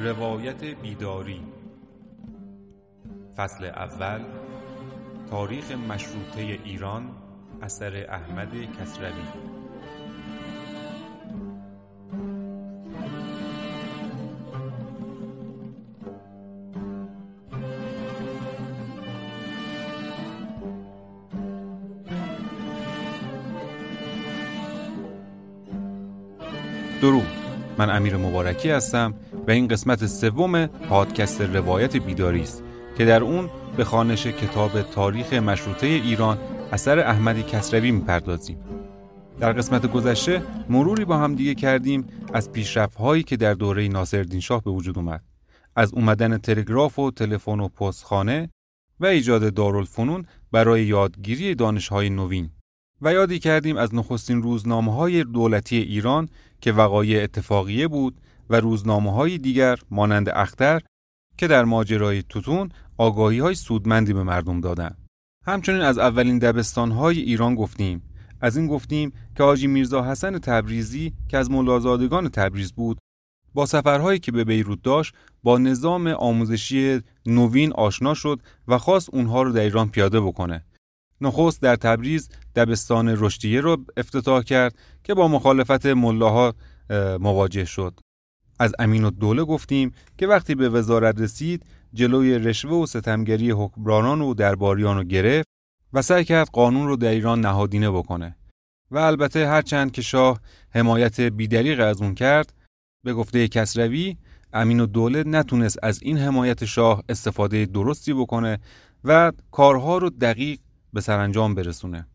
روایت بیداری. فصل اول تاریخ مشروطه ایران اثر احمد کسروی. امیر مبارکی هستم و این قسمت سوم پادکست روایت بیداری است که در اون به خانش کتاب تاریخ مشروطه ایران اثر احمدی کسروی می‌پردازیم. در قسمت گذشته مروری با هم دیگه کردیم از پیشرفت هایی که در دوره ناصرالدین شاه به وجود اومد از اومدن تلگراف و تلفن و پستخانه و ایجاد دارالفنون برای یادگیری دانشهای نوین. و یادی کردیم از نخستین روزنامه های دولتی ایران که وقایع اتفاقیه بود و روزنامه های دیگر مانند اختر که در ماجرای توتون آگاهی های سودمندی به مردم دادند. همچنین از اولین دبستان های ایران گفتیم از این گفتیم که حاجی میرزا حسن تبریزی که از ملازادگان تبریز بود با سفرهایی که به بیروت داشت با نظام آموزشی نوین آشنا شد و خواست اونها رو در ایران پیاده بکنه نخست در تبریز دبستان رشدیه را افتتاح کرد که با مخالفت ملاها مواجه شد. از امین دوله گفتیم که وقتی به وزارت رسید جلوی رشوه و ستمگری حکمرانان و درباریان رو گرفت و سعی کرد قانون رو در ایران نهادینه بکنه و البته هرچند که شاه حمایت بیدریق از اون کرد به گفته کسروی امین دوله نتونست از این حمایت شاه استفاده درستی بکنه و کارها رو دقیق به سرانجام برسونه.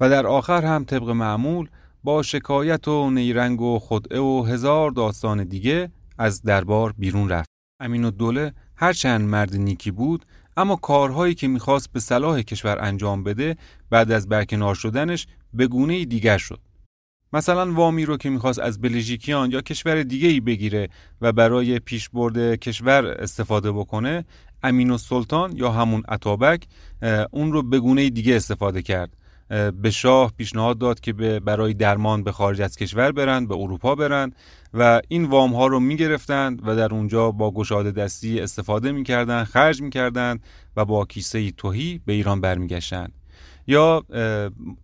و در آخر هم طبق معمول با شکایت و نیرنگ و خدعه و هزار داستان دیگه از دربار بیرون رفت. امین و دوله هرچند مرد نیکی بود اما کارهایی که می‌خواست به صلاح کشور انجام بده بعد از برکنار شدنش به گونه دیگر شد. مثلا وامی رو که می‌خواست از بلژیکیان یا کشور دیگه ای بگیره و برای پیشبرد کشور استفاده بکنه امین سلطان یا همون عطابک اون رو به گونه دیگه استفاده کرد. به شاه پیشنهاد داد که به برای درمان به خارج از کشور برند به اروپا برند و این وام ها رو می گرفتند و در اونجا با گشاده دستی استفاده می کردن خرج می کردن و با کیسه توهی به ایران برمیگشتند. یا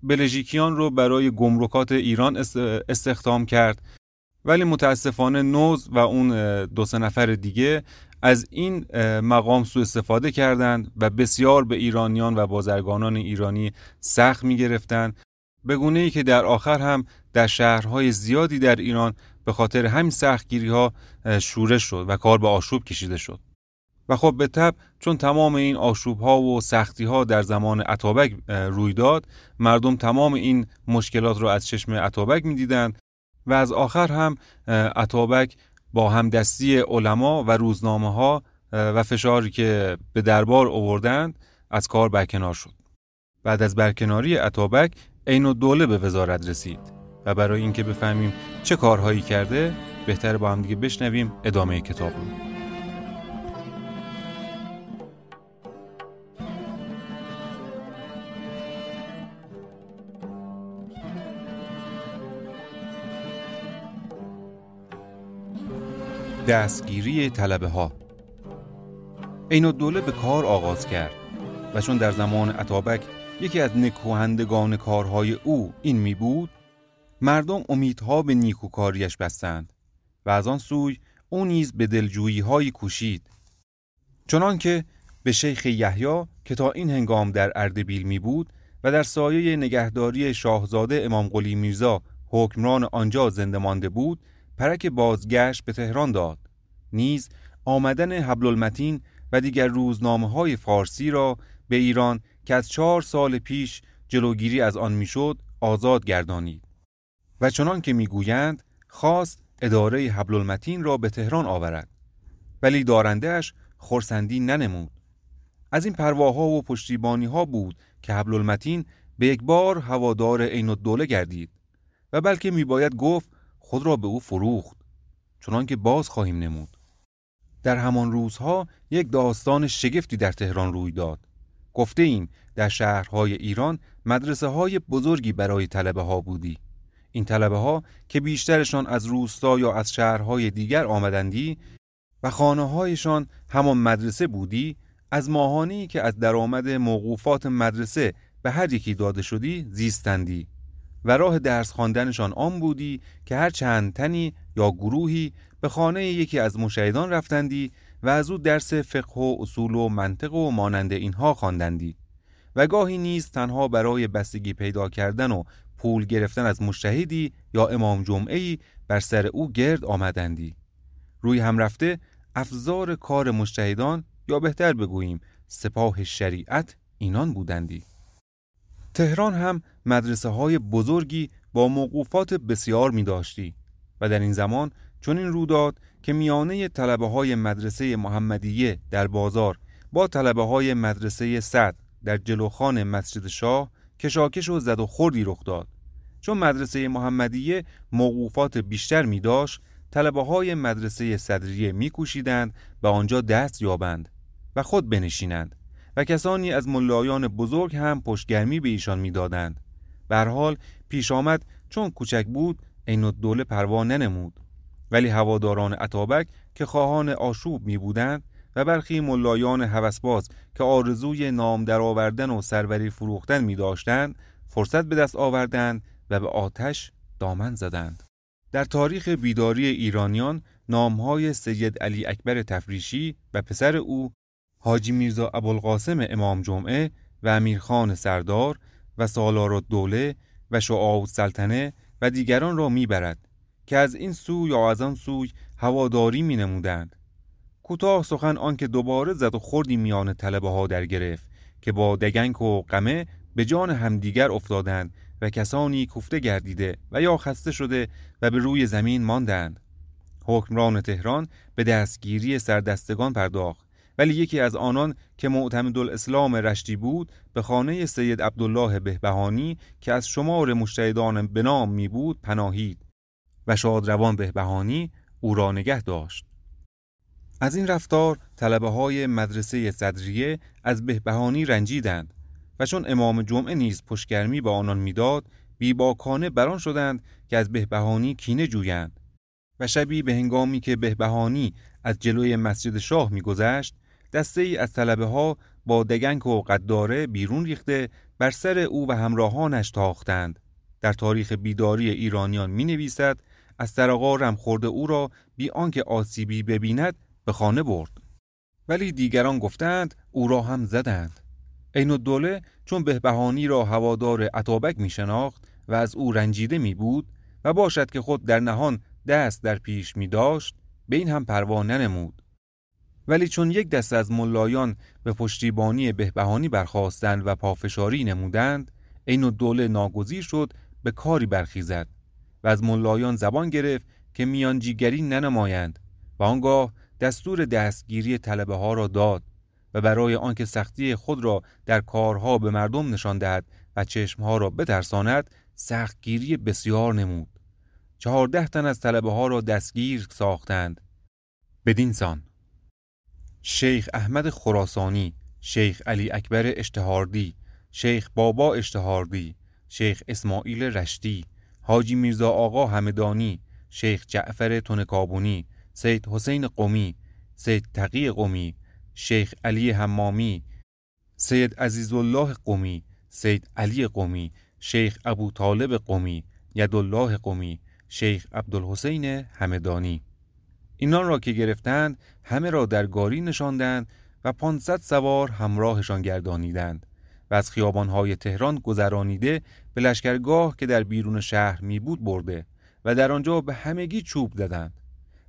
بلژیکیان رو برای گمرکات ایران استخدام کرد. ولی متاسفانه نوز و اون دو سه نفر دیگه از این مقام سوء استفاده کردند و بسیار به ایرانیان و بازرگانان ایرانی سخت می گرفتند به گونه ای که در آخر هم در شهرهای زیادی در ایران به خاطر همین سختگیری ها شورش شد و کار به آشوب کشیده شد. و خب به تب چون تمام این آشوب ها و سختی ها در زمان عطابک روی داد مردم تمام این مشکلات رو از چشم عطابک می‌دیدند و از آخر هم عطابک با همدستی علما و روزنامه ها و فشاری که به دربار آوردند از کار برکنار شد. بعد از برکناری عطابک عین دوله به وزارت رسید و برای اینکه بفهمیم چه کارهایی کرده بهتر با هم دیگه بشنویم ادامه کتاب رو. دستگیری طلبه ها این دوله به کار آغاز کرد و چون در زمان عطابک یکی از نکوهندگان کارهای او این می بود مردم امیدها به نیکوکاریش بستند و از آن سوی او نیز به دلجویی های کوشید. چنان که به شیخ یحیی که تا این هنگام در اردبیل می بود و در سایه نگهداری شاهزاده امام قلی میرزا حکمران آنجا زنده مانده بود پرک بازگشت به تهران داد. نیز آمدن حبل المتین و دیگر روزنامه های فارسی را به ایران که از چهار سال پیش جلوگیری از آن می‌شد آزاد گردانید. و چنان که می‌گویند خواست اداره حبل المتین را به تهران آورد. ولی دارندهش خورسندی ننمود. از این پرواها و پشتیبانی ها بود که حبل المتین به یک بار هوادار عین الدوله گردید و بلکه میباید گفت خود را به او فروخت چنان که باز خواهیم نمود. در همان روزها یک داستان شگفتی در تهران روی داد. گفته ایم در شهرهای ایران مدرسه های بزرگی برای طلبه ها بودی. این طلبه ها که بیشترشان از روستا یا از شهرهای دیگر آمدندی و خانه هایشان همان مدرسه بودی از ماهانی که از درآمد موقوفات مدرسه به هر یکی داده شدی زیستندی. و راه درس خواندنشان آن بودی که هر چند تنی یا گروهی به خانه یکی از مشهدان رفتندی و از او درس فقه و اصول و منطق و مانند اینها خواندندی. و گاهی نیز تنها برای بستگی پیدا کردن و پول گرفتن از مشتهدی یا امام جمعی بر سر او گرد آمدندی. روی هم رفته افزار کار مشتهدان یا بهتر بگوییم سپاه شریعت اینان بودندی. تهران هم مدرسه های بزرگی با موقوفات بسیار می داشتی و در این زمان چون این روداد که میانه طلبه های مدرسه محمدیه در بازار با طلبه های مدرسه صد در جلوخان مسجد شاه کشاکش و زد و خوردی رخ داد. چون مدرسه محمدیه موقوفات بیشتر می داشت طلبه های مدرسه صدریه می کوشیدند و آنجا دست یابند و خود بنشینند. و کسانی از ملایان بزرگ هم پشتگرمی به ایشان می‌دادند. به حال پیش آمد چون کوچک بود عین الدوله پروا ننمود ولی هواداران عطابک که خواهان آشوب می بودند و برخی ملایان هوسباز که آرزوی نام درآوردن و سروری فروختن می داشتند فرصت به دست آوردند و به آتش دامن زدند در تاریخ بیداری ایرانیان نامهای سید علی اکبر تفریشی و پسر او حاجی میرزا ابوالقاسم امام جمعه و امیرخان سردار و سالار دوله و شعاع سلطنه و دیگران را می‌برد که از این سو یا از آن سوی هواداری می نمودند. کوتاه سخن آنکه دوباره زد و خوردی میان طلبه ها در گرفت که با دگنک و قمه به جان همدیگر افتادند و کسانی کوفته گردیده و یا خسته شده و به روی زمین ماندند. حکمران تهران به دستگیری سردستگان پرداخت ولی یکی از آنان که معتمد الاسلام رشتی بود به خانه سید عبدالله بهبهانی که از شمار مشتهدان به نام می بود پناهید و شادروان بهبهانی او را نگه داشت. از این رفتار طلبه های مدرسه صدریه از بهبهانی رنجیدند و چون امام جمعه نیز پشگرمی به آنان می‌داد بیباکانه بران شدند که از بهبهانی کینه جویند و شبی به هنگامی که بهبهانی از جلوی مسجد شاه میگذشت دسته ای از طلبه ها با دگنک و قداره بیرون ریخته بر سر او و همراهانش تاختند. در تاریخ بیداری ایرانیان می نویسد از سرقا رم خورده او را بی آنکه آسیبی ببیند به خانه برد. ولی دیگران گفتند او را هم زدند. عین الدوله چون بهبهانی را هوادار عطابک می شناخت و از او رنجیده می بود و باشد که خود در نهان دست در پیش می داشت به این هم پروا ننمود. ولی چون یک دست از ملایان به پشتیبانی بهبهانی برخواستند و پافشاری نمودند عین الدوله ناگزیر شد به کاری برخیزد و از ملایان زبان گرفت که میانجیگری ننمایند و آنگاه دستور دستگیری طلبه ها را داد و برای آنکه سختی خود را در کارها به مردم نشان دهد و چشمها را بترساند سختگیری بسیار نمود. چهارده تن از طلبه ها را دستگیر ساختند. بدین سان شیخ احمد خراسانی شیخ علی اکبر اشتهاردی شیخ بابا اشتهاردی شیخ اسماعیل رشتی حاجی میرزا آقا همدانی شیخ جعفر تنکابونی سید حسین قمی سید تقی قمی شیخ علی حمامی سید عزیزالله قمی سید علی قمی شیخ ابو طالب قمی یدالله قمی شیخ عبدالحسین همدانی اینان را که گرفتند همه را در گاری نشاندند و 500 سوار همراهشان گردانیدند و از خیابانهای تهران گذرانیده به لشکرگاه که در بیرون شهر می بود برده و در آنجا به همگی چوب دادند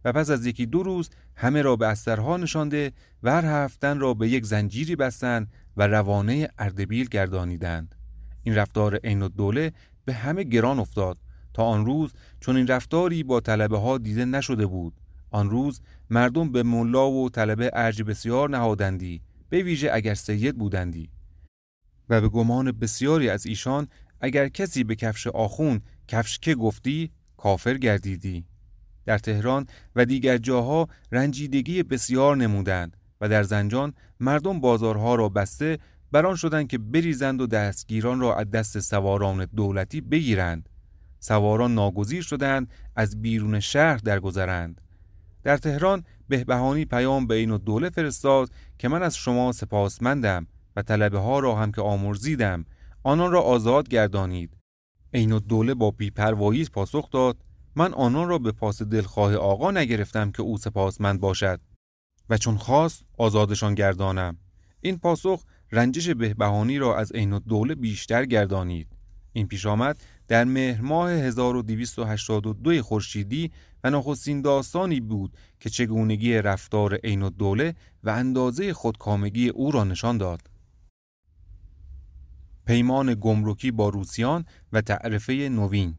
و پس از یکی دو روز همه را به استرها نشانده و هر هفتن را به یک زنجیری بستند و روانه اردبیل گردانیدند. این رفتار عین الدوله به همه گران افتاد تا آن روز چون این رفتاری با طلبه ها دیده نشده بود. آن روز مردم به ملا و طلبه ارج بسیار نهادندی به ویژه اگر سید بودندی. و به گمان بسیاری از ایشان اگر کسی به کفش آخون کفش که گفتی کافر گردیدی. در تهران و دیگر جاها رنجیدگی بسیار نمودند و در زنجان مردم بازارها را بسته بران شدند که بریزند و دستگیران را از دست سواران دولتی بگیرند. سواران ناگزیر شدند از بیرون شهر درگذرند. در تهران بهبهانی پیام به این دوله فرستاد که من از شما سپاسمندم و طلبه ها را هم که آمرزیدم آنان را آزاد گردانید. عین دوله با بیپروایی پاسخ داد من آنان را به پاس دلخواه آقا نگرفتم که او سپاسمند باشد و چون خواست آزادشان گردانم. این پاسخ رنجش بهبهانی را از عین دوله بیشتر گردانید. این پیش آمد در مهر ماه 1282 خورشیدی و نخستین داستانی بود که چگونگی رفتار عین دوله و اندازه خودکامگی او را نشان داد. پیمان گمرکی با روسیان و تعرفه نوین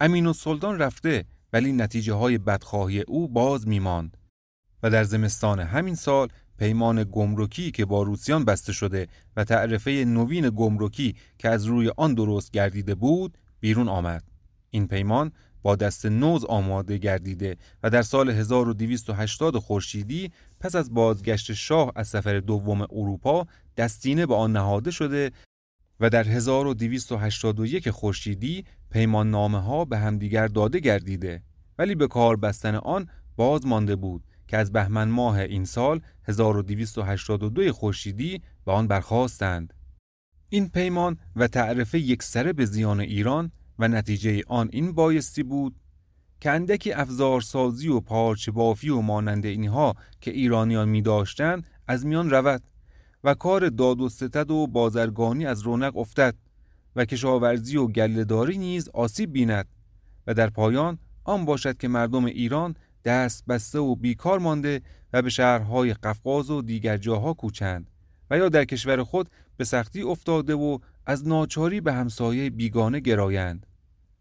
امین و سلطان رفته ولی نتیجه های بدخواهی او باز میماند و در زمستان همین سال پیمان گمرکی که با روسیان بسته شده و تعرفه نوین گمرکی که از روی آن درست گردیده بود بیرون آمد این پیمان با دست نوز آماده گردیده و در سال 1280 خورشیدی پس از بازگشت شاه از سفر دوم اروپا دستینه به آن نهاده شده و در 1281 خورشیدی پیمان نامه ها به همدیگر داده گردیده ولی به کار بستن آن باز مانده بود که از بهمن ماه این سال 1282 خورشیدی به آن برخواستند. این پیمان و تعرفه یک سره به زیان ایران و نتیجه آن این بایستی بود که اندکی افزارسازی و پارچه بافی و مانند اینها که ایرانیان می داشتند از میان رود و کار داد و ستد و بازرگانی از رونق افتد و کشاورزی و گلهداری نیز آسیب بیند و در پایان آن باشد که مردم ایران دست بسته و بیکار مانده و به شهرهای قفقاز و دیگر جاها کوچند و یا در کشور خود به سختی افتاده و از ناچاری به همسایه بیگانه گرایند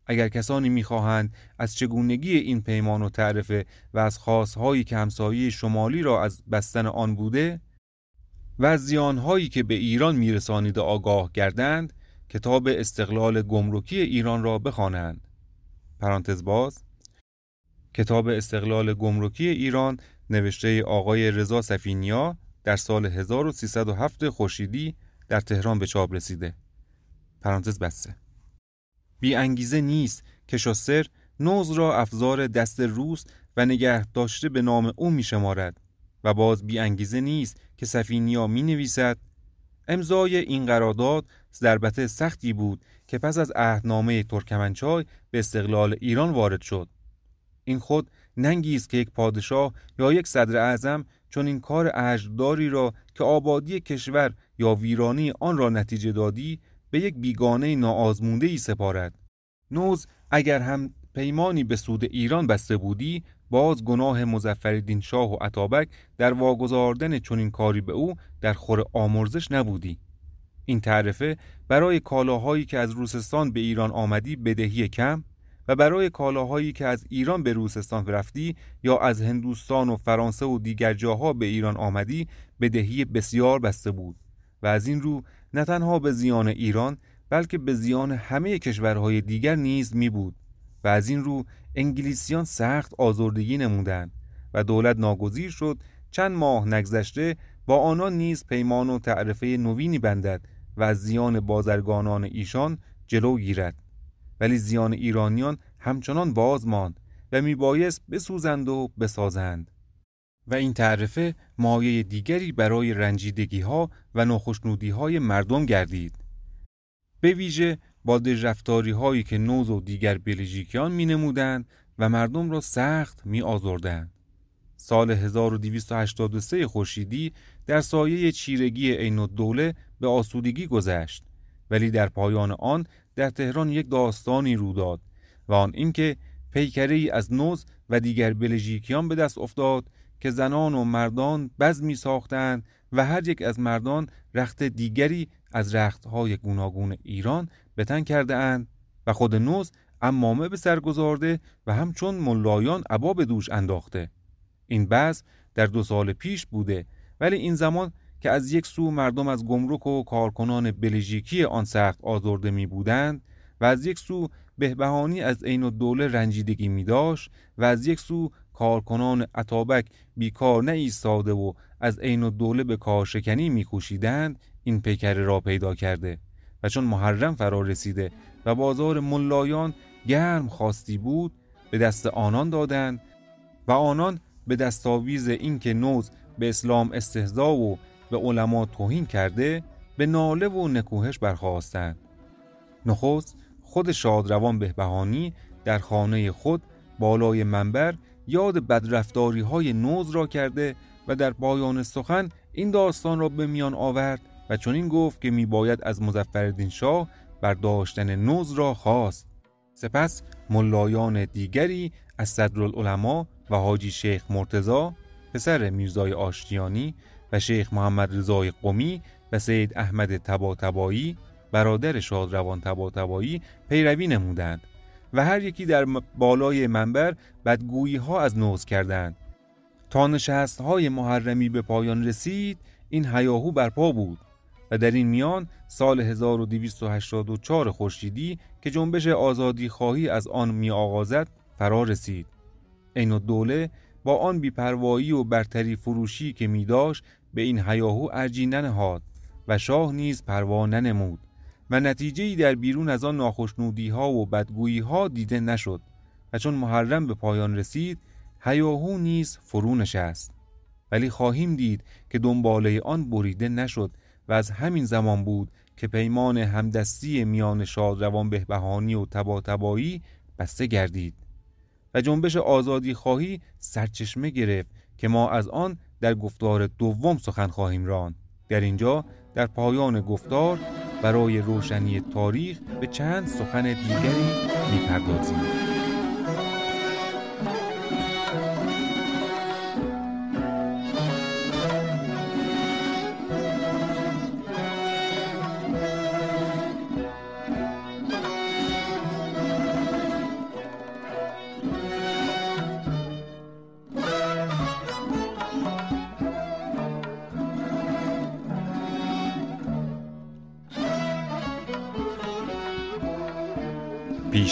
اگر کسانی می‌خواهند از چگونگی این پیمان و تعرفه و از خاصهایی که همسایه شمالی را از بستن آن بوده و از زیانهایی که به ایران میرسانیده آگاه گردند کتاب استقلال گمرکی ایران را بخوانند. پرانتز باز کتاب استقلال گمرکی ایران نوشته آقای رضا سفینیا در سال 1307 خورشیدی در تهران به چاپ رسیده. پرانتز بسته. بی انگیزه نیست که شاسر نوز را افزار دست روس و نگه داشته به نام او می شمارد و باز بی انگیزه نیست که سفینیا می نویسد امضای این قرارداد ضربت سختی بود که پس از عهدنامه ترکمنچای به استقلال ایران وارد شد این خود ننگی است که یک پادشاه یا یک صدر اعظم چون این کار اجداری را که آبادی کشور یا ویرانی آن را نتیجه دادی به یک بیگانه ناآزمونده ای سپارد. نوز اگر هم پیمانی به سود ایران بسته بودی باز گناه مزفردین شاه و عطابک در واگذاردن چنین کاری به او در خور آمرزش نبودی. این تعرفه برای کالاهایی که از روسستان به ایران آمدی بدهی کم؟ و برای کالاهایی که از ایران به روسستان رفتی یا از هندوستان و فرانسه و دیگر جاها به ایران آمدی بدهی بسیار بسته بود و از این رو نه تنها به زیان ایران بلکه به زیان همه کشورهای دیگر نیز می بود و از این رو انگلیسیان سخت آزردگی نمودند و دولت ناگزیر شد چند ماه نگذشته با آنان نیز پیمان و تعرفه نوینی بندد و از زیان بازرگانان ایشان جلو گیرد. ولی زیان ایرانیان همچنان باز ماند و میبایست بسوزند و بسازند و این تعرفه مایه دیگری برای رنجیدگی ها و ناخشنودی های مردم گردید به ویژه با رفتاری هایی که نوز و دیگر بلژیکیان می نمودند و مردم را سخت می آزردند. سال 1283 خورشیدی در سایه چیرگی عین الدوله به آسودگی گذشت ولی در پایان آن در تهران یک داستانی رو داد و آن اینکه پیکره از نوز و دیگر بلژیکیان به دست افتاد که زنان و مردان می ساختند و هر یک از مردان رخت دیگری از رختهای گوناگون ایران به تن کرده اند و خود نوز امامه به سر گذارده و همچون ملایان عبا به دوش انداخته. این بعض در دو سال پیش بوده ولی این زمان که از یک سو مردم از گمرک و کارکنان بلژیکی آن سخت آزرده می بودند و از یک سو بهبهانی از عین دوله رنجیدگی می داشت و از یک سو کارکنان عطابک بیکار نه ایستاده و از عین دوله به کارشکنی میکوشیدند این پیکره را پیدا کرده و چون محرم فرا رسیده و بازار ملایان گرم خواستی بود به دست آنان دادند و آنان به دستاویز اینکه نوز به اسلام استهزا و به علما توهین کرده به ناله و نکوهش برخواستند. نخست خود شادروان بهبهانی در خانه خود بالای منبر یاد بدرفتاری های نوز را کرده و در پایان سخن این داستان را به میان آورد و چنین گفت که میباید از مزفردین شاه برداشتن نوز را خواست. سپس ملایان دیگری از صدرالعلماء و حاجی شیخ مرتزا پسر میرزای آشتیانی و شیخ محمد رضای قمی و سید احمد تباتبایی برادر شادروان تباتبایی پیروی نمودند و هر یکی در بالای منبر بدگویی ها از نوز کردند. تا نشست های محرمی به پایان رسید این هیاهو برپا بود و در این میان سال 1284 خورشیدی که جنبش آزادی خواهی از آن می آغازد فرا رسید. عین دوله با آن بیپروایی و برتری فروشی که می داشت به این هیاهو ارجی ننهاد و شاه نیز پروا ننمود و نتیجه در بیرون از آن ناخشنودی ها و بدگویی ها دیده نشد و چون محرم به پایان رسید هیاهو نیز فرو نشست. ولی خواهیم دید که دنباله آن بریده نشد و از همین زمان بود که پیمان همدستی میان شادروان بهبهانی و تباتبایی بسته گردید و جنبش آزادی خواهی سرچشمه گرفت که ما از آن در گفتار دوم سخن خواهیم ران در اینجا در پایان گفتار برای روشنی تاریخ به چند سخن دیگری می‌پردازیم.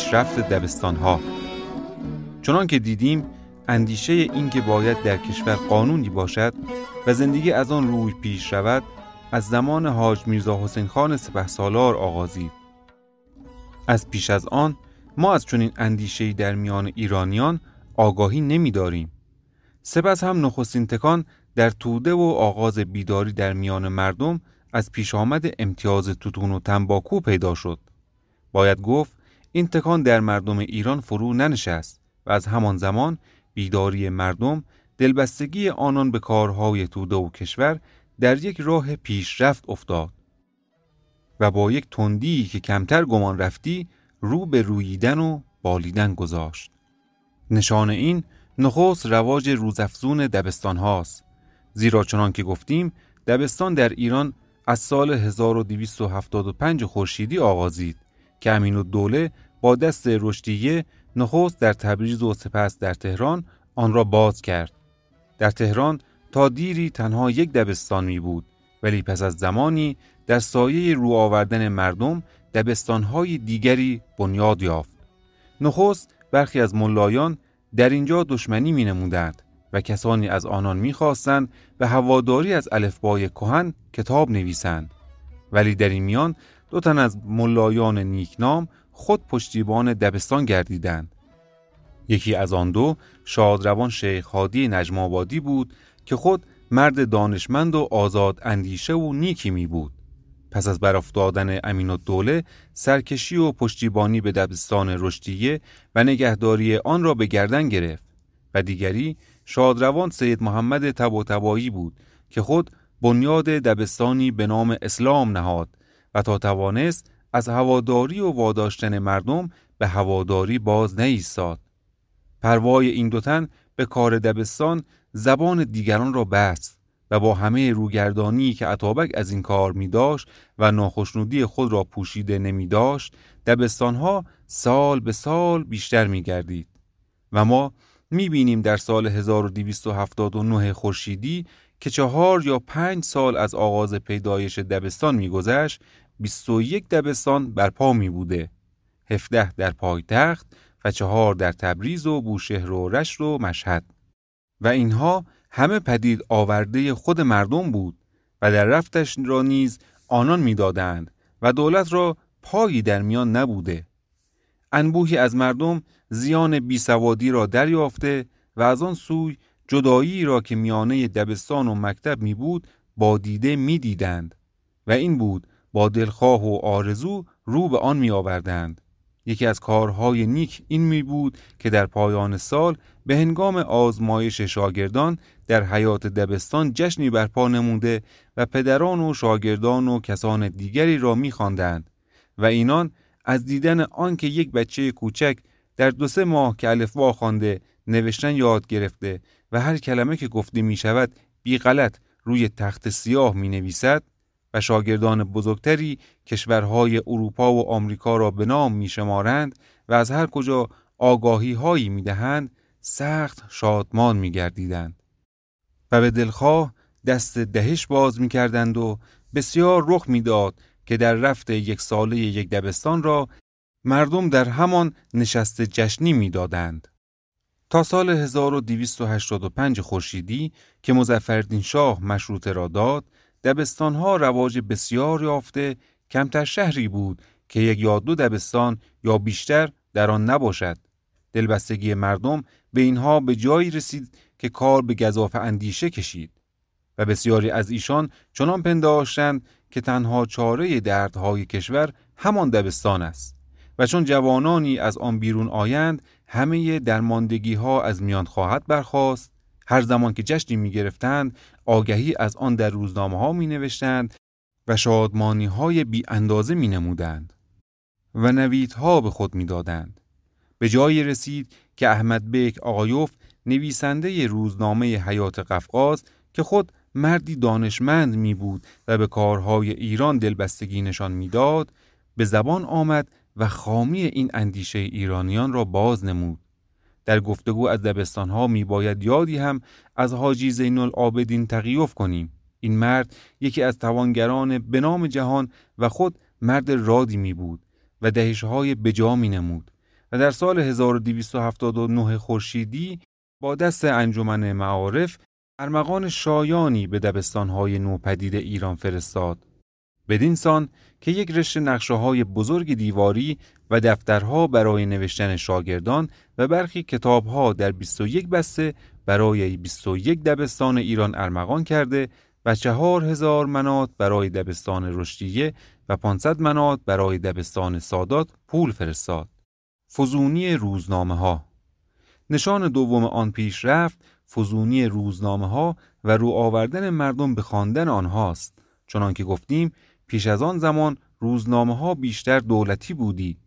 پیشرفت دبستان ها چنان که دیدیم اندیشه این که باید در کشور قانونی باشد و زندگی از آن روی پیش رود از زمان حاج میرزا حسین خان سپه سالار آغازید. از پیش از آن ما از چنین اندیشه‌ای در میان ایرانیان آگاهی نمیداریم. سپس هم نخستین تکان در توده و آغاز بیداری در میان مردم از پیش آمد امتیاز توتون و تنباکو پیدا شد. باید گفت این تکان در مردم ایران فرو ننشست و از همان زمان بیداری مردم دلبستگی آنان به کارهای توده و کشور در یک راه پیشرفت افتاد و با یک تندی که کمتر گمان رفتی رو به روییدن و بالیدن گذاشت. نشان این نخست رواج روزافزون دبستان هاست زیرا چنان که گفتیم دبستان در ایران از سال 1275 خورشیدی آغازید که امین و دوله با دست رشدیه نخست در تبریز و سپس در تهران آن را باز کرد. در تهران تا دیری تنها یک دبستان می بود ولی پس از زمانی در سایه رو آوردن مردم دبستانهای دیگری بنیاد یافت. نخست برخی از ملایان در اینجا دشمنی می نمودند و کسانی از آنان می خواستند به هواداری از الفبای کهن کتاب نویسند ولی در این میان دو تن از ملایان نیکنام خود پشتیبان دبستان گردیدند. یکی از آن دو شادروان شیخ هادی نجم بود که خود مرد دانشمند و آزاد اندیشه و نیکی می بود. پس از برافتادن امین الدوله سرکشی و پشتیبانی به دبستان رشدیه و نگهداری آن را به گردن گرفت و دیگری شادروان سید محمد تبا بود که خود بنیاد دبستانی به نام اسلام نهاد و تا توانست از هواداری و واداشتن مردم به هواداری باز نیستاد. پروای این دوتن به کار دبستان زبان دیگران را بست و با همه روگردانی که عطابک از این کار می داشت و ناخشنودی خود را پوشیده نمی داشت دبستانها سال به سال بیشتر می گردید و ما می بینیم در سال 1279 خورشیدی که چهار یا پنج سال از آغاز پیدایش دبستان میگذشت 21 دبستان برپا می بوده. 17 در پایتخت و چهار در تبریز و بوشهر و رشت و مشهد. و اینها همه پدید آورده خود مردم بود و در رفتش را نیز آنان می‌دادند و دولت را پایی در میان نبوده. انبوهی از مردم زیان بیسوادی را دریافته و از آن سوی جدایی را که میانه دبستان و مکتب می بود با دیده می دیدند. و این بود با دلخواه و آرزو رو به آن می آوردند. یکی از کارهای نیک این می بود که در پایان سال به هنگام آزمایش شاگردان در حیات دبستان جشنی برپا نموده و پدران و شاگردان و کسان دیگری را می خواندند و اینان از دیدن آنکه یک بچه کوچک در دو سه ماه که الفبا خوانده نوشتن یاد گرفته و هر کلمه که گفته می شود بی غلط روی تخت سیاه می نویسد شاگردان بزرگتری کشورهای اروپا و آمریکا را به نام می شمارند و از هر کجا آگاهی هایی می دهند سخت شادمان می گردیدند. و به دلخواه دست دهش باز می کردند و بسیار رخ می‌داد که در رفت یک ساله یک دبستان را مردم در همان نشست جشنی می‌دادند. تا سال 1285 خورشیدی که مزفردین شاه مشروطه را داد، دبستانها رواج بسیار یافته کمتر شهری بود که یک یا دو دبستان یا بیشتر در آن نباشد. دلبستگی مردم به اینها به جایی رسید که کار به گذاف اندیشه کشید و بسیاری از ایشان چنان پنداشتند که تنها چاره دردهای کشور همان دبستان است و چون جوانانی از آن بیرون آیند همه درماندگی ها از میان خواهد برخواست هر زمان که جشنی می گرفتند آگهی از آن در روزنامه ها می نوشتند و شادمانی های بی اندازه می نمودند و نویدها به خود می دادند. به جایی رسید که احمد بیک آقایوف نویسنده روزنامه حیات قفقاز که خود مردی دانشمند می بود و به کارهای ایران دلبستگی نشان می‌داد به زبان آمد و خامی این اندیشه ایرانیان را باز نمود در گفتگو از دبستانها می باید یادی هم از حاجی زین العابدین تقیف کنیم این مرد یکی از توانگران به نام جهان و خود مرد رادی می بود و دهشهای بجا می نمود و در سال 1279 خورشیدی با دست انجمن معارف ارمغان شایانی به دبستانهای نوپدید ایران فرستاد. بدین سان که یک رشته نقشه های بزرگ دیواری و دفترها برای نوشتن شاگردان و برخی کتابها در 21 بسته برای 21 دبستان ایران ارمغان کرده و چهار هزار منات برای دبستان رشدیه و 500 منات برای دبستان سادات پول فرستاد. فزونی روزنامه ها نشان دوم آن پیش رفت فزونی روزنامه ها و رو آوردن مردم به خواندن آنهاست چنان که گفتیم پیش از آن زمان روزنامه ها بیشتر دولتی بودی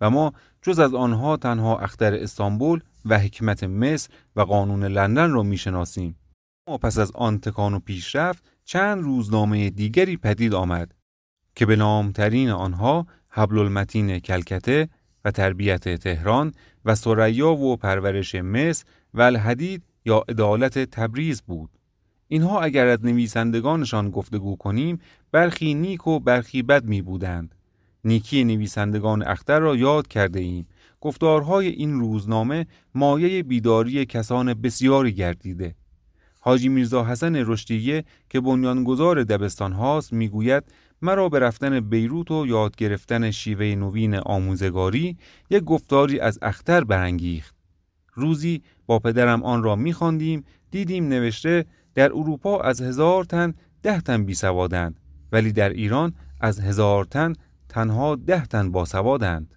و ما جز از آنها تنها اختر استانبول و حکمت مصر و قانون لندن را می‌شناسیم ما پس از آن تکان و پیشرفت چند روزنامه دیگری پدید آمد که به نامترین آنها حبل المتین کلکته و تربیت تهران و سریا و پرورش مصر و الحدید یا عدالت تبریز بود. اینها اگر از نویسندگانشان گفتگو کنیم برخی نیک و برخی بد می بودند. نیکی نویسندگان اختر را یاد کرده ایم. گفتارهای این روزنامه مایه بیداری کسان بسیاری گردیده. حاجی میرزا حسن رشدیه که بنیانگذار دبستان هاست می‌گوید مرا به رفتن بیروت و یاد گرفتن شیوه نوین آموزگاری یک گفتاری از اختر برانگیخت. روزی با پدرم آن را میخواندیم دیدیم نوشته در اروپا از هزار تن ده تن بی سوادند ولی در ایران از هزار تن تنها ده تن باسوادند.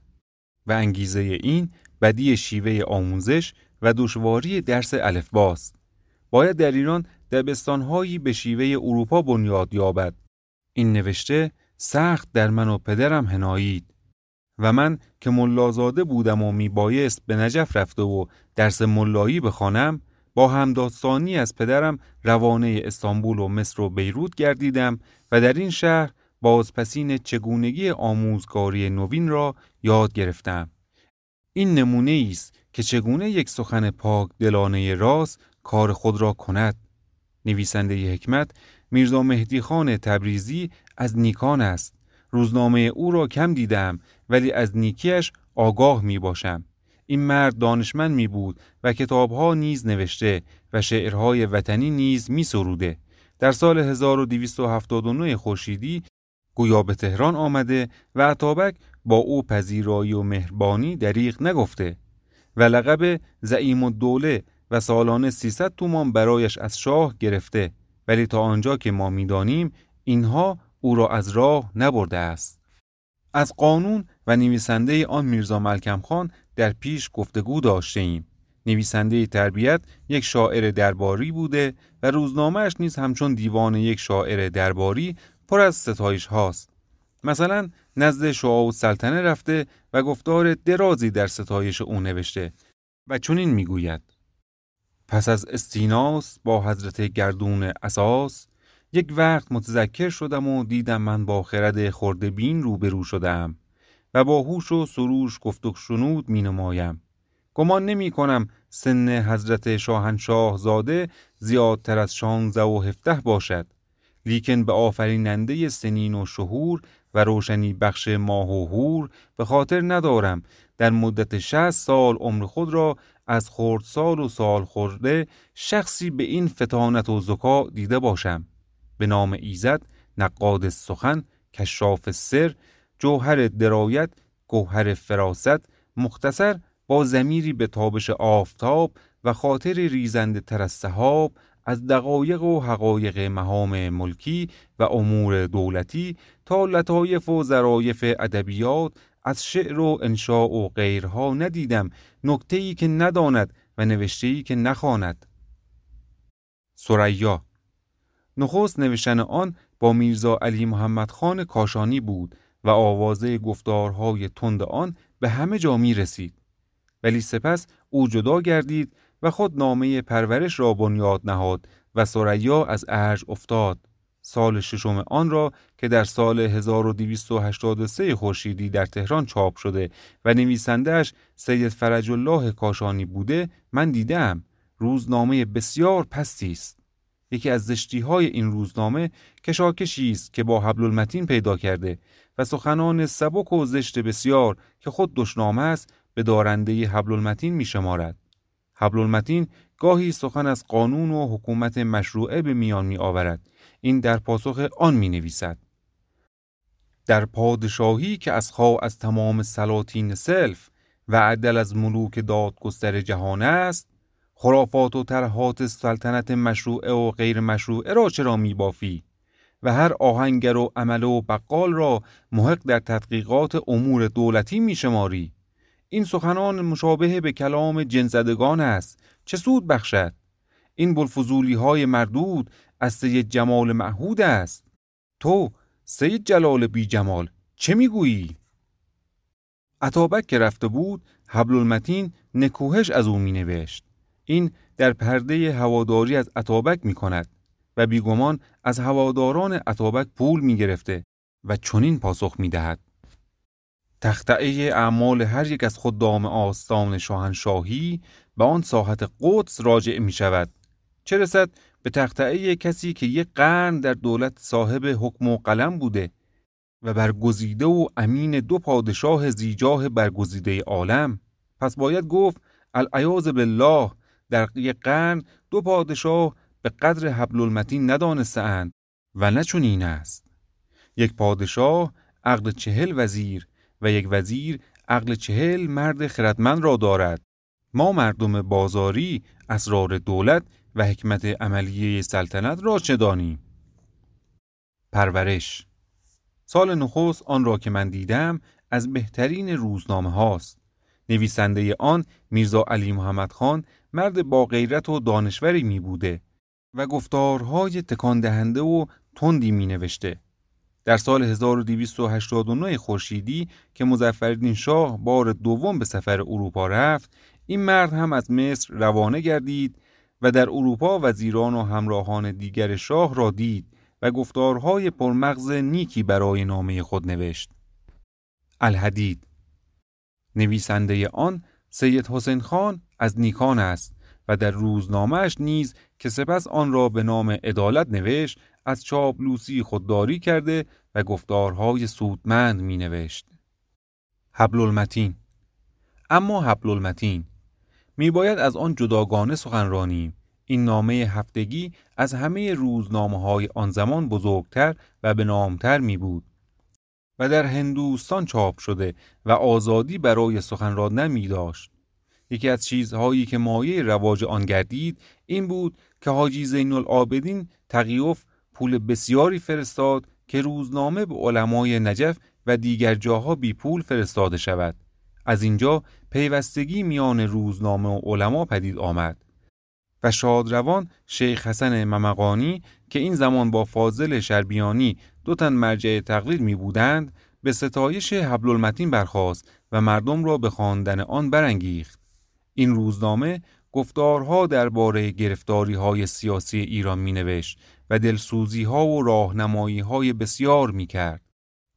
و انگیزه این بدی شیوه آموزش و دشواری درس الفباست. باید در ایران دبستانهایی به شیوه اروپا بنیاد یابد. این نوشته سخت در من و پدرم هنایید و من که ملازاده بودم و می بایست به نجف رفته و درس ملایی بخوانم با همداستانی از پدرم روانه استانبول و مصر و بیروت گردیدم و در این شهر بازپسین چگونگی آموزگاری نوین را یاد گرفتم. این نمونه است که چگونه یک سخن پاک دلانه راست کار خود را کند. نویسنده حکمت میرزا مهدی خان تبریزی از نیکان است. روزنامه او را کم دیدم ولی از نیکیش آگاه می باشم. این مرد دانشمند می بود و کتابها نیز نوشته و شعرهای وطنی نیز می سروده. در سال 1279 خورشیدی گویا به تهران آمده و عطابک با او پذیرایی و مهربانی دریغ نگفته و لقب زعیم الدوله و سالانه 300 تومان برایش از شاه گرفته ولی تا آنجا که ما می‌دانیم اینها او را از راه نبرده است از قانون و نویسنده آن میرزا ملکم خان در پیش گفتگو داشته ایم. نویسنده تربیت یک شاعر درباری بوده و روزنامهش نیز همچون دیوان یک شاعر درباری پر از ستایش هاست. مثلا نزد شعا و سلطنه رفته و گفتار درازی در ستایش او نوشته و چنین می‌گوید پس از استیناس با حضرت گردون اساس یک وقت متذکر شدم و دیدم من با خرد خورده بین روبرو شدم و با هوش و سروش گفت و شنود می نمایم. گمان نمی کنم سن حضرت شاهنشاه زاده زیادتر از شانزه و هفته باشد. لیکن به آفریننده سنین و شهور و روشنی بخش ماه و هور به خاطر ندارم. در مدت شهست سال عمر خود را از سال و سال خورده شخصی به این فتانت و زکا دیده باشم. به نام ایزد نقاد سخن کشاف سر جوهر درایت گوهر فراست مختصر با زمیری به تابش آفتاب و خاطر ریزنده تر از از دقایق و حقایق مهام ملکی و امور دولتی تا لطایف و ظرایف ادبیات از شعر و انشاء و غیرها ندیدم نکته‌ای که نداند و نوشته‌ای که نخواند. سریا نخست نوشتن آن با میرزا علی محمد خان کاشانی بود و آوازه گفتارهای تند آن به همه جا می رسید. ولی سپس او جدا گردید و خود نامه پرورش را بنیاد نهاد و سریا از ارج افتاد. سال ششم آن را که در سال 1283 خورشیدی در تهران چاپ شده و نویسندهش سید فرج الله کاشانی بوده من دیدم روزنامه بسیار پستی است یکی از زشتی های این روزنامه کشاکشی است که با حبل المتین پیدا کرده و سخنان سبک و زشت بسیار که خود دشنامه است به دارنده حبل المتین می شمارد. حبل المتین گاهی سخن از قانون و حکومت مشروعه به میان می آورد. این در پاسخ آن می نویسد. در پادشاهی که از خواه از تمام سلاطین سلف و عدل از ملوک دادگستر جهان است خرافات و ترهات سلطنت مشروعه و غیر مشروعه را چرا می بافی؟ و هر آهنگر و عمل و بقال را محق در تدقیقات امور دولتی می شماری. این سخنان مشابه به کلام جنزدگان است چه سود بخشد این بلفزولی های مردود از سید جمال معهود است تو سید جلال بی جمال چه می‌گویی؟ عطابک که رفته بود حبل المتین نکوهش از او می نوشت. این در پرده هواداری از عطابک می کند و بیگمان از هواداران عطابک پول می گرفته و چنین پاسخ می دهد. تختعه اعمال هر یک از خدام آستان شاهنشاهی به آن ساحت قدس راجع می شود. چه رسد به تختعه کسی که یک قرن در دولت صاحب حکم و قلم بوده و برگزیده و امین دو پادشاه زیجاه برگزیده عالم پس باید گفت العیاذ بالله در یک قرن دو پادشاه به قدر حبل المتین ندانستند و نه این است. یک پادشاه عقل چهل وزیر و یک وزیر عقل چهل مرد خردمند را دارد. ما مردم بازاری اسرار دولت و حکمت عملیه سلطنت را چه دانیم؟ پرورش سال نخست آن را که من دیدم از بهترین روزنامه هاست نویسنده آن میرزا علی محمد خان مرد با غیرت و دانشوری می بوده و گفتارهای تکان دهنده و تندی می نوشته. در سال 1289 خورشیدی که مظفرالدین شاه بار دوم به سفر اروپا رفت این مرد هم از مصر روانه گردید و در اروپا وزیران و همراهان دیگر شاه را دید و گفتارهای پرمغز نیکی برای نامه خود نوشت الحدید نویسنده آن سید حسین خان از نیکان است و در روزنامهش نیز که سپس آن را به نام عدالت نوشت از چاپلوسی خودداری کرده و گفتارهای سودمند می نوشت. حبل المتین اما حبل المتین می باید از آن جداگانه سخنرانیم این نامه هفتگی از همه روزنامه های آن زمان بزرگتر و به نامتر می بود و در هندوستان چاپ شده و آزادی برای سخنرانیدن می داشت. یکی از چیزهایی که مایه رواج آن گردید این بود که حاجی زین العابدین تقیوف پول بسیاری فرستاد که روزنامه به علمای نجف و دیگر جاها بی پول فرستاده شود. از اینجا پیوستگی میان روزنامه و علما پدید آمد و شادروان شیخ حسن ممقانی که این زمان با فاضل شربیانی دو تن مرجع تقریر می بودند به ستایش حبل المتین برخاست و مردم را به خواندن آن برانگیخت. این روزنامه گفتارها درباره گرفتاری های سیاسی ایران می نوشت و دلسوزی ها و راهنمایی های بسیار می کرد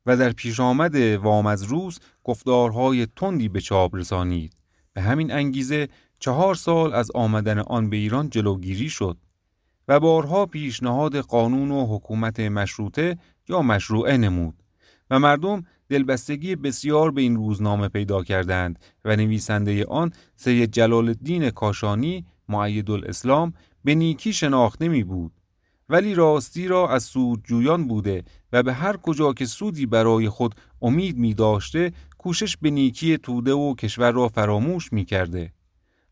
و در پیش آمد وام از روز گفتارهای تندی به چاپ رسانید. به همین انگیزه چهار سال از آمدن آن به ایران جلوگیری شد و بارها پیشنهاد قانون و حکومت مشروطه یا مشروعه نمود و مردم دلبستگی بسیار به این روزنامه پیدا کردند و نویسنده آن سید جلال الدین کاشانی معید الاسلام به نیکی شناخته می بود ولی راستی را از سود جویان بوده و به هر کجا که سودی برای خود امید می داشته کوشش به نیکی توده و کشور را فراموش می کرده.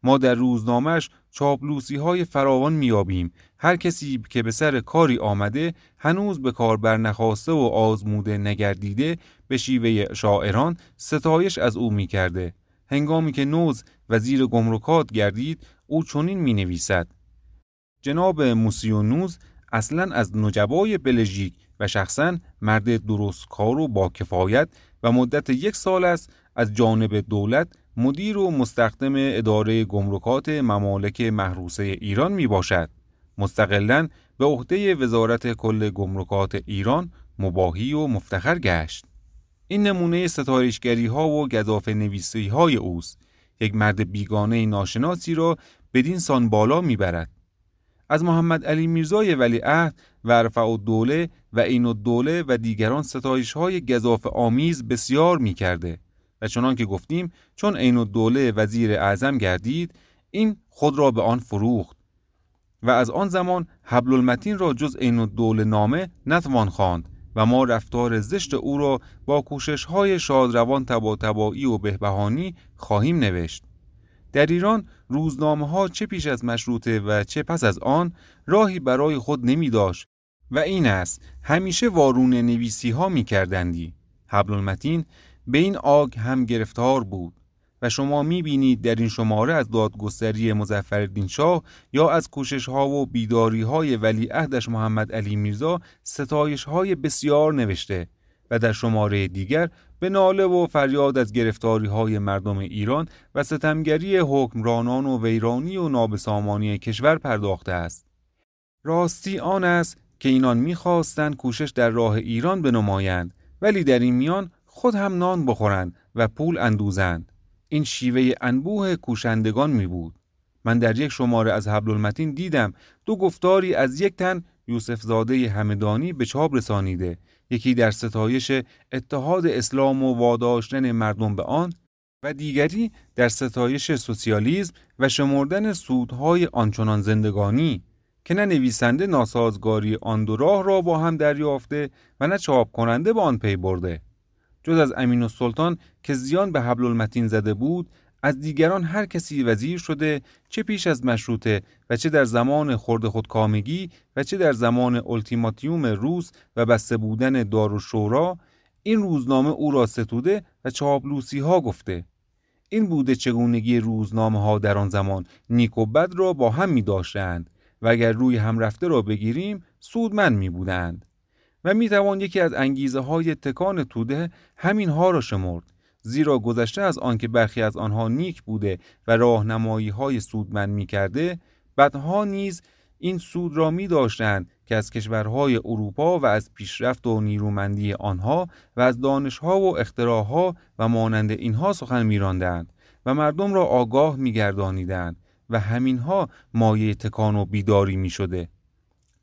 ما در روزنامهش چاپلوسی های فراوان میابیم هر کسی که به سر کاری آمده هنوز به کار برنخواسته و آزموده نگردیده به شیوه شاعران ستایش از او می‌کرده. هنگامی که نوز وزیر گمرکات گردید او چنین می نویسد جناب موسیونوز اصلا از نجبای بلژیک و شخصا مرد درست کار و با کفایت و مدت یک سال است از جانب دولت مدیر و مستخدم اداره گمرکات ممالک محروسه ایران می باشد. مستقلا به عهده وزارت کل گمرکات ایران مباهی و مفتخر گشت. این نمونه ستایشگری ها و گذاف نویسی های اوست. یک مرد بیگانه ناشناسی را بدین سان بالا می‌برد. از محمد علی میرزای ولیعهد و رفع دوله و این دوله و دیگران ستایش های گذاف آمیز بسیار می کرده. چنان که گفتیم چون عین الدوله وزیر اعظم گردید این خود را به آن فروخت و از آن زمان حبل المتین را جز عین الدوله نامه نتوان خواند و ما رفتار زشت او را با کوشش های شادروان تبا تبایی و بهبهانی خواهیم نوشت در ایران روزنامه ها چه پیش از مشروطه و چه پس از آن راهی برای خود نمی داشت و این است همیشه وارون نویسی ها می کردندی. حبل المتین به این آگ هم گرفتار بود و شما می در این شماره از دادگستری مزفر شاه یا از کوشش ها و بیداری های ولی عهدش محمد علی میرزا ستایش های بسیار نوشته و در شماره دیگر به ناله و فریاد از گرفتاری های مردم ایران و ستمگری حکمرانان و ویرانی و نابسامانی کشور پرداخته است. راستی آن است که اینان می‌خواستند کوشش در راه ایران بنمایند ولی در این میان خود هم نان بخورند و پول اندوزند. این شیوه انبوه کوشندگان می بود. من در یک شماره از حبل المتین دیدم دو گفتاری از یک تن یوسف زاده همدانی به چاپ رسانیده. یکی در ستایش اتحاد اسلام و واداشتن مردم به آن و دیگری در ستایش سوسیالیسم و شمردن سودهای آنچنان زندگانی که نه نویسنده ناسازگاری آن دو راه را با هم دریافته و نه چاپ کننده به آن پی برده. جز از امین و سلطان که زیان به حبل المتین زده بود از دیگران هر کسی وزیر شده چه پیش از مشروطه و چه در زمان خورد خودکامگی و چه در زمان التیماتیوم روس و بسته بودن دار و شورا این روزنامه او را ستوده و چاپلوسی ها گفته. این بوده چگونگی روزنامه ها در آن زمان نیک و بد را با هم می داشتند و اگر روی هم رفته را بگیریم سودمند می بودند و می توان یکی از انگیزه های تکان توده همین ها را شمرد زیرا گذشته از آنکه برخی از آنها نیک بوده و راهنمایی های سودمند می کرده بدها نیز این سود را می داشتند که از کشورهای اروپا و از پیشرفت و نیرومندی آنها و از دانشها و اختراعها و مانند اینها سخن میراندند و مردم را آگاه میگردانیدند و همینها مایه تکان و بیداری می شده.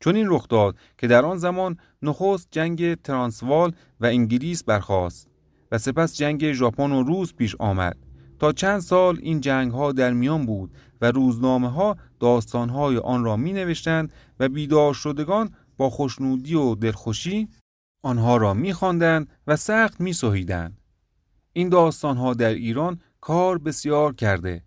چون این رخ داد که در آن زمان نخست جنگ ترانسوال و انگلیس برخاست و سپس جنگ ژاپن و روس پیش آمد. تا چند سال این جنگ ها در میان بود و روزنامه ها داستان های آن را می نوشتند و بیدار شدگان با خوشنودی و دلخوشی آنها را میخواندند و سخت میسوهیدند. این داستانها در ایران کار بسیار کرده.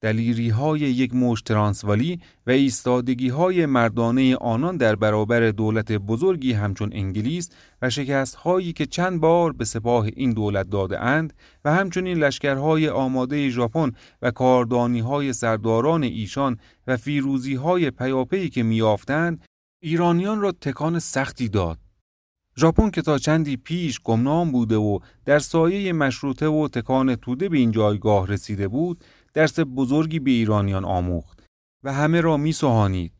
دلیری های یک مشت ترانسوالی و ایستادگی های مردانه آنان در برابر دولت بزرگی همچون انگلیس و شکست هایی که چند بار به سپاه این دولت داده اند و همچنین لشکرهای آماده ژاپن و کاردانی های سرداران ایشان و فیروزی های پیاپی که میافتند ایرانیان را تکان سختی داد. ژاپن که تا چندی پیش گمنام بوده و در سایه مشروطه و تکان توده به این جایگاه رسیده بود درس بزرگی به ایرانیان آموخت و همه را می سوهانید.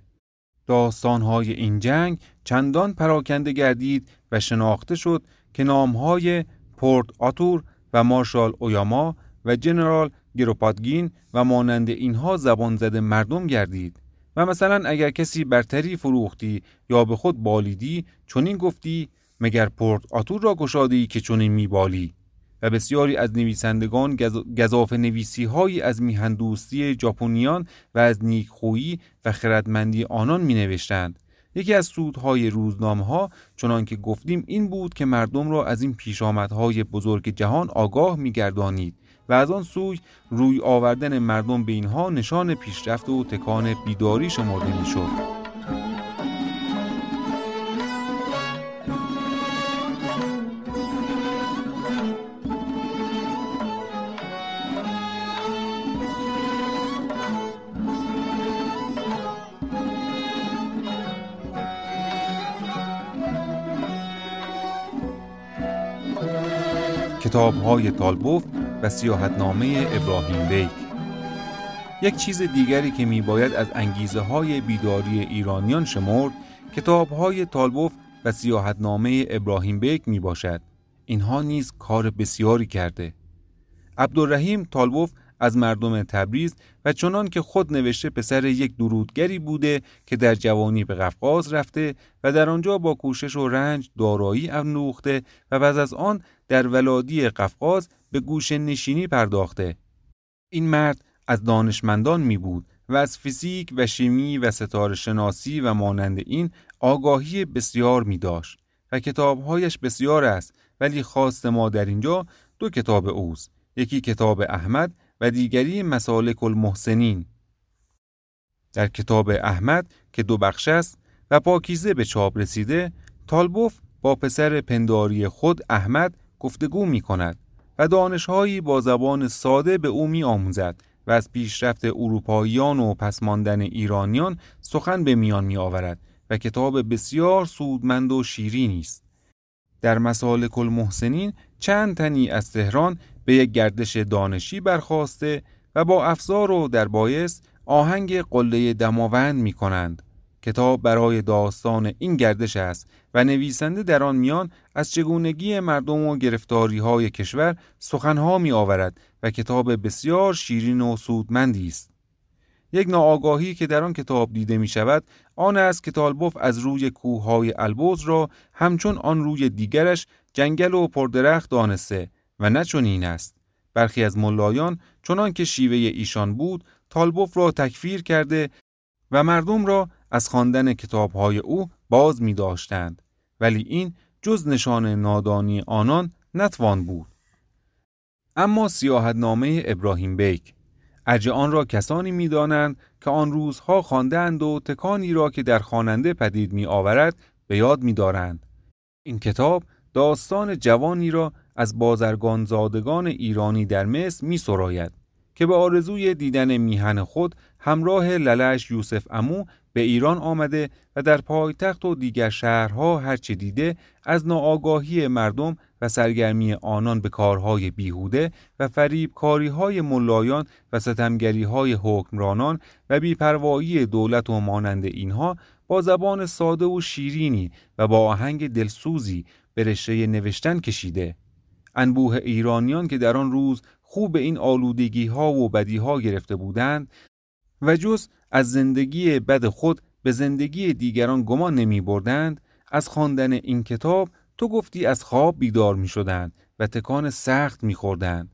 داستانهای این جنگ چندان پراکنده گردید و شناخته شد که نامهای پورت آتور و مارشال اویاما و جنرال گروپادگین و مانند اینها زبان زده مردم گردید و مثلا اگر کسی برتری فروختی یا به خود بالیدی چنین گفتی مگر پورت آتور را گشادی که چنین میبالی و بسیاری از نویسندگان گذاف نویسی هایی از میهندوستی ژاپنیان و از نیکخویی و خردمندی آنان می نوشتند. یکی از سودهای روزنامه ها چنان که گفتیم این بود که مردم را از این پیشامدهای بزرگ جهان آگاه می گردانید و از آن سوی روی آوردن مردم به اینها نشان پیشرفت و تکان بیداری شمرده می شد. کتاب های تالبوف و سیاحتنامه ابراهیم بیک یک چیز دیگری که می باید از انگیزه های بیداری ایرانیان شمرد کتاب های تالبوف و سیاحتنامه ابراهیم بیک می باشد. اینها نیز کار بسیاری کرده. عبدالرحیم تالبوف از مردم تبریز و چنان که خود نوشته پسر یک درودگری بوده که در جوانی به قفقاز رفته و در آنجا با کوشش و رنج دارایی اندوخته و بعد از آن در ولادی قفقاز به گوش نشینی پرداخته. این مرد از دانشمندان می بود و از فیزیک و شیمی و ستاره شناسی و مانند این آگاهی بسیار می داشت و کتابهایش بسیار است ولی خواست ما در اینجا دو کتاب اوست یکی کتاب احمد و دیگری مسالک المحسنین در کتاب احمد که دو بخش است و پاکیزه به چاپ رسیده تالبوف با پسر پنداری خود احمد گفتگو می کند و دانشهایی با زبان ساده به او می آموزد و از پیشرفت اروپاییان و پسماندن ایرانیان سخن به میان می آورد و کتاب بسیار سودمند و شیرینی است. در مسالک المحسنین چند تنی از تهران به یک گردش دانشی برخواسته و با افزار و در بایست آهنگ قله دماوند می کنند. کتاب برای داستان این گردش است و نویسنده در آن میان از چگونگی مردم و گرفتاری های کشور سخنها می آورد و کتاب بسیار شیرین و سودمندی است. یک ناآگاهی که در آن کتاب دیده می شود آن است که تالبوف از روی کوههای البوز را همچون آن روی دیگرش جنگل و پردرخت دانسته و نه چون این است. برخی از ملایان چنان که شیوه ایشان بود تالبوف را تکفیر کرده و مردم را از خواندن کتابهای او باز می داشتند ولی این جز نشان نادانی آنان نتوان بود. اما سیاحتنامه ابراهیم بیک ارج آن را کسانی می‌دانند که آن روزها خواندند و تکانی را که در خواننده پدید می آورد به یاد می دارند. این کتاب داستان جوانی را از بازرگان زادگان ایرانی در مصر می سراید که به آرزوی دیدن میهن خود همراه للش یوسف امو به ایران آمده و در پایتخت و دیگر شهرها هرچه دیده از ناآگاهی مردم و سرگرمی آنان به کارهای بیهوده و فریب های ملایان و ستمگری های حکمرانان و بیپروایی دولت و مانند اینها با زبان ساده و شیرینی و با آهنگ دلسوزی به رشته نوشتن کشیده. انبوه ایرانیان که در آن روز خوب این آلودگی ها و بدی ها گرفته بودند و جز از زندگی بد خود به زندگی دیگران گمان نمی بردند از خواندن این کتاب تو گفتی از خواب بیدار می شدند و تکان سخت می خوردند.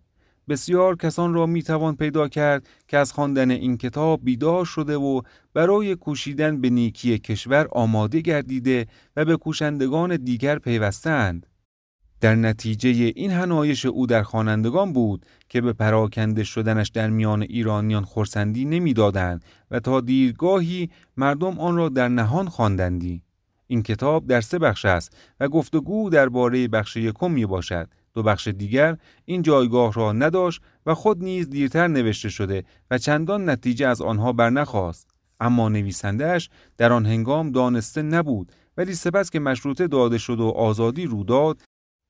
بسیار کسان را می توان پیدا کرد که از خواندن این کتاب بیدار شده و برای کوشیدن به نیکی کشور آماده گردیده و به کوشندگان دیگر پیوستند. در نتیجه این هنایش او در خوانندگان بود که به پراکنده شدنش در میان ایرانیان خورسندی نمی‌دادند و تا دیرگاهی مردم آن را در نهان خواندندی. این کتاب در سه بخش است و گفتگو درباره بخش یکم می باشد دو بخش دیگر این جایگاه را نداشت و خود نیز دیرتر نوشته شده و چندان نتیجه از آنها برنخواست اما نویسندهش در آن هنگام دانسته نبود ولی سپس که مشروطه داده شد و آزادی رو داد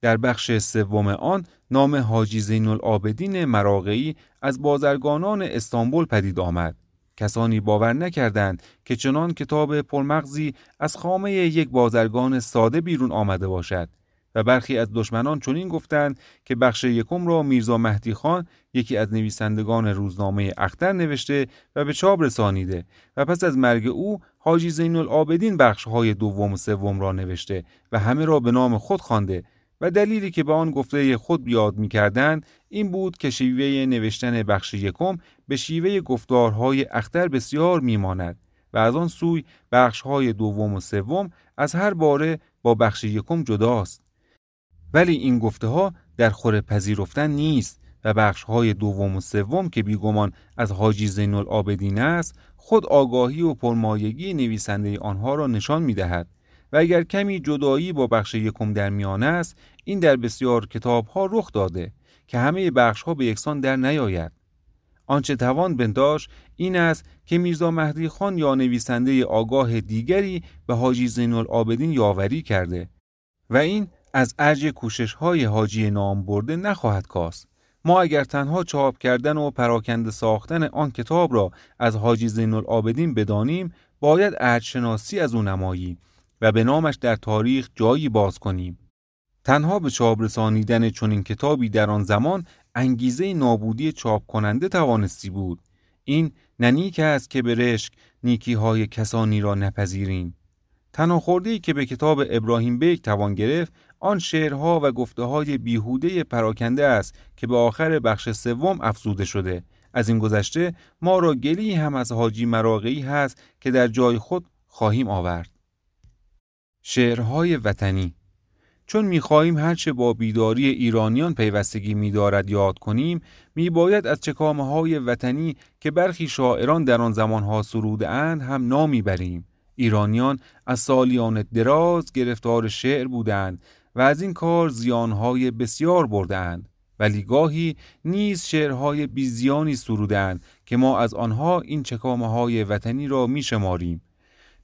در بخش سوم آن نام حاجی زین العابدین مراغعی از بازرگانان استانبول پدید آمد. کسانی باور نکردند که چنان کتاب پرمغزی از خامه یک بازرگان ساده بیرون آمده باشد و برخی از دشمنان چنین گفتند که بخش یکم را میرزا مهدی خان یکی از نویسندگان روزنامه اختر نوشته و به چاپ رسانیده و پس از مرگ او حاجی زین العابدین بخش های دوم و سوم را نوشته و همه را به نام خود خوانده و دلیلی که به آن گفته خود یاد می‌کردند این بود که شیوه نوشتن بخش یکم به شیوه گفتارهای اختر بسیار میماند و از آن سوی بخش های دوم و سوم از هر باره با بخش یکم جداست. ولی این گفته ها در خور پذیرفتن نیست و بخش های دوم و سوم که بیگمان از حاجی زین العابدین است خود آگاهی و پرمایگی نویسنده آنها را نشان می دهد اگر کمی جدایی با بخش یکم در میان است این در بسیار کتاب ها رخ داده که همه بخش ها به یکسان در نیاید. آنچه توان بنداش این است که میرزا مهدی خان یا نویسنده آگاه دیگری به حاجی زین العابدین یاوری کرده و این از ارج کوشش های حاجی نام برده نخواهد کاست. ما اگر تنها چاپ کردن و پراکنده ساختن آن کتاب را از حاجی زین العابدین بدانیم باید ارج شناسی از او نماییم. و به نامش در تاریخ جایی باز کنیم. تنها به چاپ رسانیدن چنین کتابی در آن زمان انگیزه نابودی چاپ کننده توانستی بود. این ننیک است که به رشک نیکی های کسانی را نپذیریم. تنها خورده که به کتاب ابراهیم بیک توان گرفت آن شعرها و گفته های بیهوده پراکنده است که به آخر بخش سوم افزوده شده. از این گذشته ما را گلی هم از حاجی مراقعی هست که در جای خود خواهیم آورد. شعرهای وطنی. چون می‌خواهیم هرچه با بیداری ایرانیان پیوستگی میدارد یاد کنیم میباید از چکامه های وطنی که برخی شاعران در آن زمانها سروده اند هم نامی بریم ایرانیان از سالیان دراز گرفتار شعر بودند و از این کار زیانهای بسیار بردند ولی گاهی نیز شعرهای بیزیانی سرودند که ما از آنها این چکامه های وطنی را می شماریم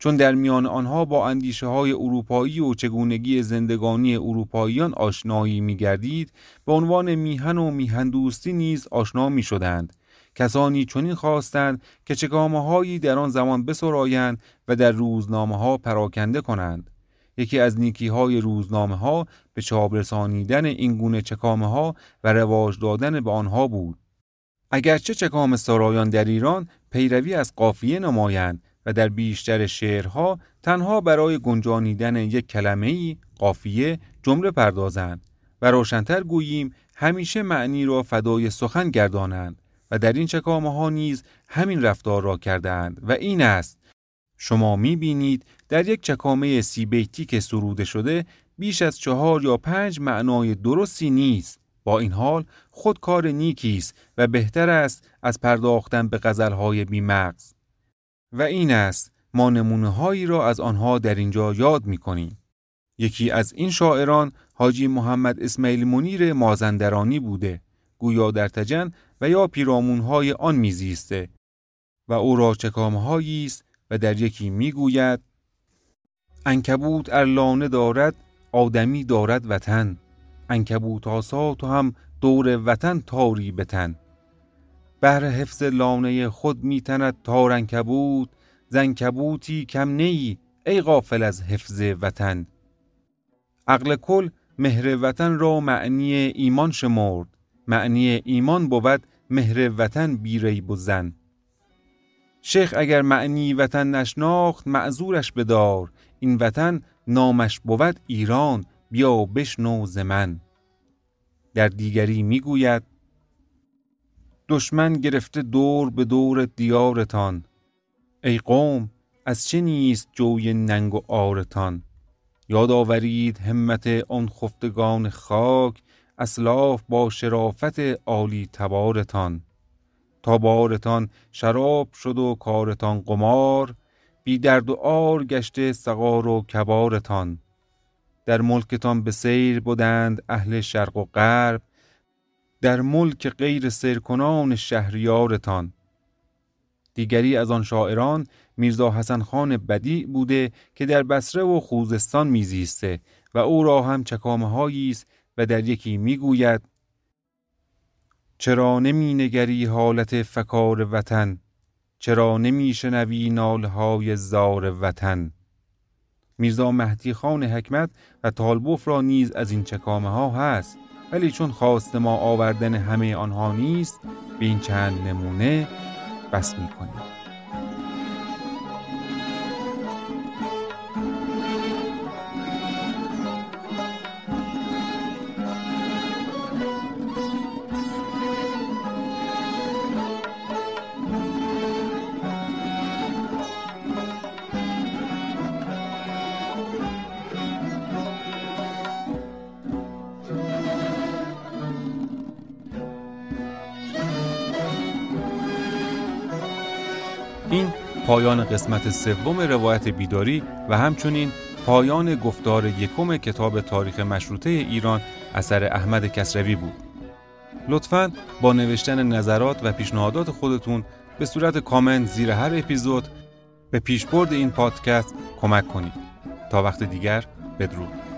چون در میان آنها با اندیشه های اروپایی و چگونگی زندگانی اروپاییان آشنایی می گردید به عنوان میهن و میهن دوستی نیز آشنا می شدند کسانی چنین خواستند که چکامه هایی در آن زمان بسرایند و در روزنامه ها پراکنده کنند. یکی از نیکی های روزنامه ها به چاپ رسانیدن این گونه چکامه ها و رواج دادن به آنها بود. اگرچه چکام سرایان در ایران پیروی از قافیه نمایند و در بیشتر شعرها تنها برای گنجانیدن یک کلمه ای قافیه جمله پردازند و روشنتر گوییم همیشه معنی را فدای سخن گردانند و در این چکامه ها نیز همین رفتار را کردند و این است شما می بینید در یک چکامه سی بیتی که سروده شده بیش از چهار یا پنج معنای درستی نیست. با این حال خود کار نیکی است و بهتر است از پرداختن به غزلهای بیمغز. و این است ما نمونه هایی را از آنها در اینجا یاد می کنیم. یکی از این شاعران حاجی محمد اسماعیل منیر مازندرانی بوده. گویا در تجن و یا پیرامون های آن میزیسته و او را چکامهایی است و در یکی می‌گوید انکبوت ارلانه دارد آدمی دارد وطن. انکبوت آسا تو هم دور وطن تاری بتن بهر حفظ لانه خود میتند تار انکبوت زنکبوتی کم نیی ای غافل از حفظ وطن. عقل کل مهر وطن را معنی ایمان شمرد معنی ایمان بود مهر وطن بیریب و زن. شیخ اگر معنی وطن نشناخت معذورش بدار این وطن نامش بود ایران بیا بشنو ز من. در دیگری می‌گوید دشمن گرفته دور به دور دیارتان. ای قوم از چه نیست جوی ننگ و آرتان؟ یاد آورید همت آن خفتگان خاک اسلاف با شرافت عالی تبارتان. تا بارتان شراب شد و کارتان قمار بی درد و آر گشته سقار و کبارتان. در ملکتان به سیر بودند اهل شرق و غرب در ملک غیر سرکنان شهریارتان. دیگری از آن شاعران میرزا حسن خان بدی بوده که در بسره و خوزستان میزیسته و او را هم چکامه است و در یکی می‌گوید چرا نمی نگری حالت فکار وطن؟ چرا نمی شنوی نالهای زار وطن؟ میرزا مهدی خان حکمت و طالبوف را نیز از این چکامه ها هست. ولی چون خواست ما آوردن همه آنها نیست به این چند نمونه بس می پایان قسمت سوم روایت بیداری و همچنین پایان گفتار یکم کتاب تاریخ مشروطه ایران اثر احمد کسروی بود. لطفا با نوشتن نظرات و پیشنهادات خودتون به صورت کامنت زیر هر اپیزود به پیشبرد این پادکست کمک کنید. تا وقت دیگر بدرود.